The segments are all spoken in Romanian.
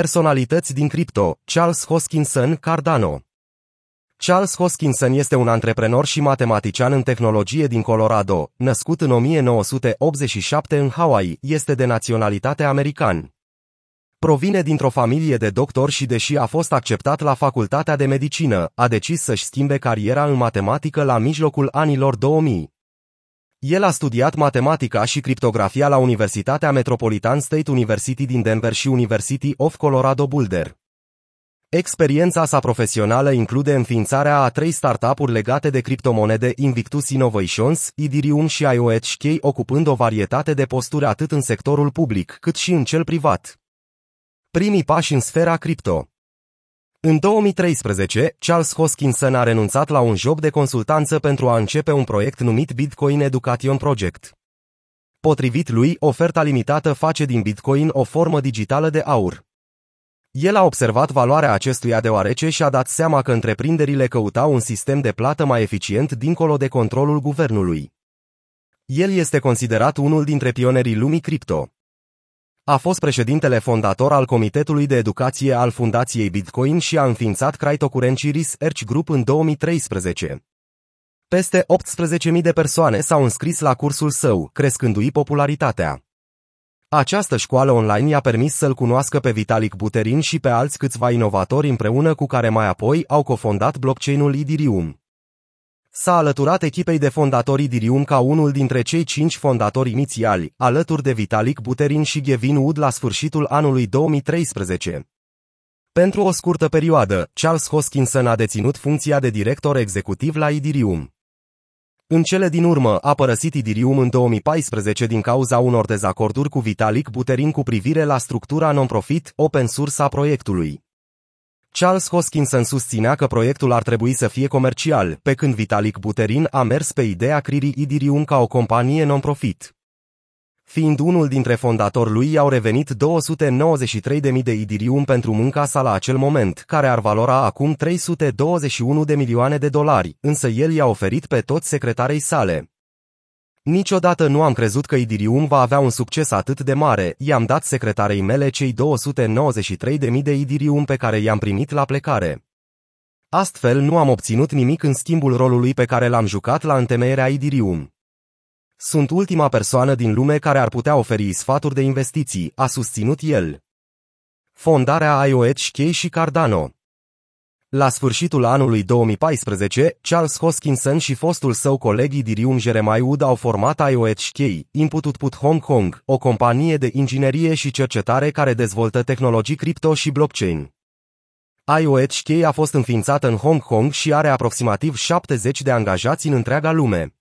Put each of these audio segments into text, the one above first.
Personalități din cripto, Charles Hoskinson Cardano. Charles Hoskinson este un antreprenor și matematician în tehnologie din Colorado, născut în 1987 în Hawaii, este de naționalitate american. Provine dintr-o familie de doctori și deși a fost acceptat la facultatea de medicină, a decis să-și schimbe cariera în matematică la mijlocul anilor 2000. El a studiat matematica și criptografia la Universitatea Metropolitan State University din Denver și University of Colorado Boulder. Experiența sa profesională include înființarea a trei startup-uri legate de criptomonede Invictus Innovations, Ethereum și IOHK, ocupând o varietate de posturi atât în sectorul public cât și în cel privat. Primii pași în sfera cripto în 2013, Charles Hoskinson a renunțat la un job de consultanță pentru a începe un proiect numit Bitcoin Education Project. Potrivit lui, oferta limitată face din Bitcoin o formă digitală de aur. El a observat valoarea acestuia deoarece și-a dat seama că întreprinderile căutau un sistem de plată mai eficient dincolo de controlul guvernului. El este considerat unul dintre pionerii lumii cripto. A fost președintele fondator al Comitetului de Educație al Fundației Bitcoin și a înființat Cryptocurrency Research Group în 2013. Peste 18.000 de persoane s-au înscris la cursul său, crescându-i popularitatea. Această școală online i-a permis să-l cunoască pe Vitalik Buterin și pe alți câțiva inovatori împreună cu care mai apoi au cofondat blockchain-ul Ethereum. S-a alăturat echipei de fondatori Dirium ca unul dintre cei cinci fondatori inițiali, alături de Vitalik Buterin și Gavin Wood la sfârșitul anului 2013. Pentru o scurtă perioadă, Charles Hoskinson a deținut funcția de director executiv la Idirium. În cele din urmă a părăsit Idirium în 2014 din cauza unor dezacorduri cu Vitalik Buterin cu privire la structura non-profit open source a proiectului. Charles Hoskinson susținea că proiectul ar trebui să fie comercial, pe când Vitalik Buterin a mers pe ideea cririi Idirium ca o companie non-profit. Fiind unul dintre fondatori lui, i-au revenit 293.000 de Idirium pentru munca sa la acel moment, care ar valora acum 321 de milioane de dolari, însă el i-a oferit pe toți secretarei sale. Niciodată nu am crezut că Idirium va avea un succes atât de mare, i-am dat secretarei mele cei 293.000 de Idirium pe care i-am primit la plecare. Astfel nu am obținut nimic în schimbul rolului pe care l-am jucat la întemeierea Idirium. Sunt ultima persoană din lume care ar putea oferi sfaturi de investiții, a susținut el. Fondarea IOHK și Cardano la sfârșitul anului 2014, Charles Hoskinson și fostul său coleg Idirium Jeremiah Wood au format IOHK, Input Output Hong Kong, o companie de inginerie și cercetare care dezvoltă tehnologii cripto și blockchain. IOHK a fost înființată în Hong Kong și are aproximativ 70 de angajați în întreaga lume.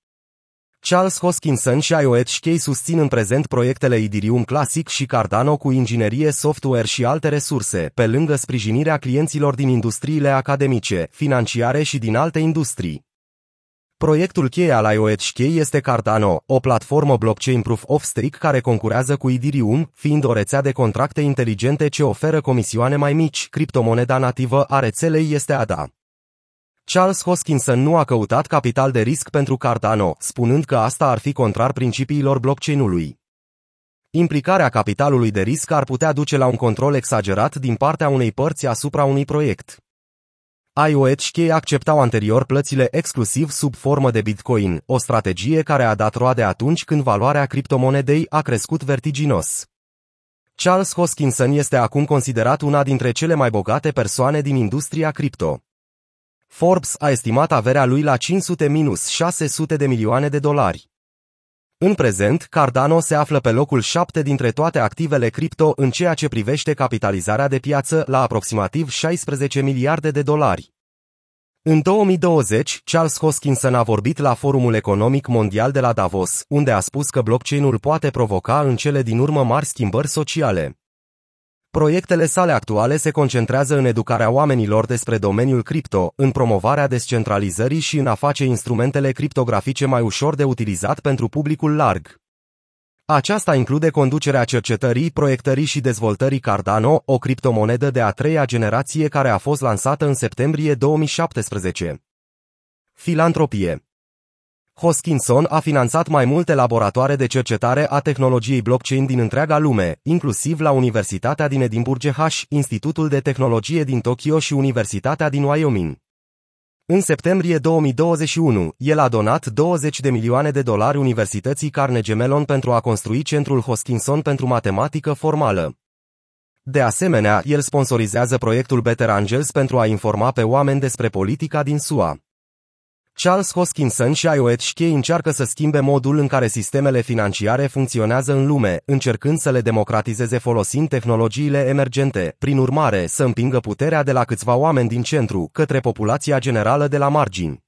Charles Hoskinson și IOHK susțin în prezent proiectele Idirium Classic și Cardano cu inginerie software și alte resurse, pe lângă sprijinirea clienților din industriile academice, financiare și din alte industrii. Proiectul cheie al IOHK este Cardano, o platformă blockchain proof of stake care concurează cu Idirium, fiind o rețea de contracte inteligente ce oferă comisioane mai mici. Criptomoneda nativă a rețelei este ADA. Charles Hoskinson nu a căutat capital de risc pentru Cardano, spunând că asta ar fi contrar principiilor blockchain-ului. Implicarea capitalului de risc ar putea duce la un control exagerat din partea unei părți asupra unui proiect. IOHK acceptau anterior plățile exclusiv sub formă de Bitcoin, o strategie care a dat roade atunci când valoarea criptomonedei a crescut vertiginos. Charles Hoskinson este acum considerat una dintre cele mai bogate persoane din industria cripto. Forbes a estimat averea lui la 500-600 de milioane de dolari. În prezent, Cardano se află pe locul 7 dintre toate activele cripto în ceea ce privește capitalizarea de piață la aproximativ 16 miliarde de dolari. În 2020, Charles Hoskinson a vorbit la Forumul Economic Mondial de la Davos, unde a spus că blockchain-ul poate provoca în cele din urmă mari schimbări sociale. Proiectele sale actuale se concentrează în educarea oamenilor despre domeniul cripto, în promovarea descentralizării și în a face instrumentele criptografice mai ușor de utilizat pentru publicul larg. Aceasta include conducerea cercetării, proiectării și dezvoltării Cardano, o criptomonedă de a treia generație care a fost lansată în septembrie 2017. Filantropie Hoskinson a finanțat mai multe laboratoare de cercetare a tehnologiei blockchain din întreaga lume, inclusiv la Universitatea din Edinburgh H, Institutul de Tehnologie din Tokyo și Universitatea din Wyoming. În septembrie 2021, el a donat 20 de milioane de dolari Universității Carnegie Mellon pentru a construi centrul Hoskinson pentru matematică formală. De asemenea, el sponsorizează proiectul Better Angels pentru a informa pe oameni despre politica din SUA. Charles Hoskinson și IOETSHK încearcă să schimbe modul în care sistemele financiare funcționează în lume, încercând să le democratizeze folosind tehnologiile emergente, prin urmare să împingă puterea de la câțiva oameni din centru către populația generală de la margini.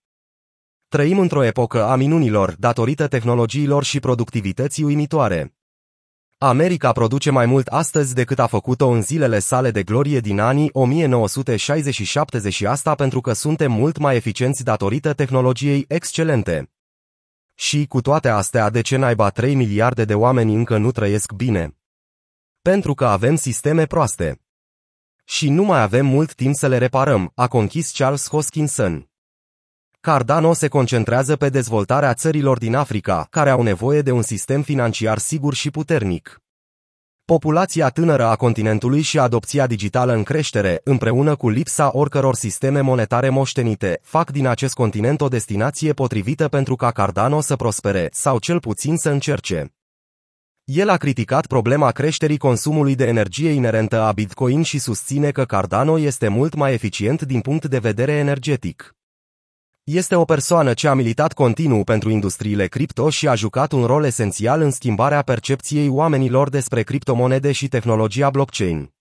Trăim într-o epocă a minunilor, datorită tehnologiilor și productivității uimitoare. America produce mai mult astăzi decât a făcut-o în zilele sale de glorie din anii 1960 și asta pentru că suntem mult mai eficienți datorită tehnologiei excelente. Și cu toate astea, de ce naiba 3 miliarde de oameni încă nu trăiesc bine? Pentru că avem sisteme proaste. Și nu mai avem mult timp să le reparăm, a conchis Charles Hoskinson. Cardano se concentrează pe dezvoltarea țărilor din Africa, care au nevoie de un sistem financiar sigur și puternic. Populația tânără a continentului și adopția digitală în creștere, împreună cu lipsa oricăror sisteme monetare moștenite, fac din acest continent o destinație potrivită pentru ca Cardano să prospere, sau cel puțin să încerce. El a criticat problema creșterii consumului de energie inerentă a Bitcoin și susține că Cardano este mult mai eficient din punct de vedere energetic. Este o persoană ce a militat continuu pentru industriile cripto și a jucat un rol esențial în schimbarea percepției oamenilor despre criptomonede și tehnologia blockchain.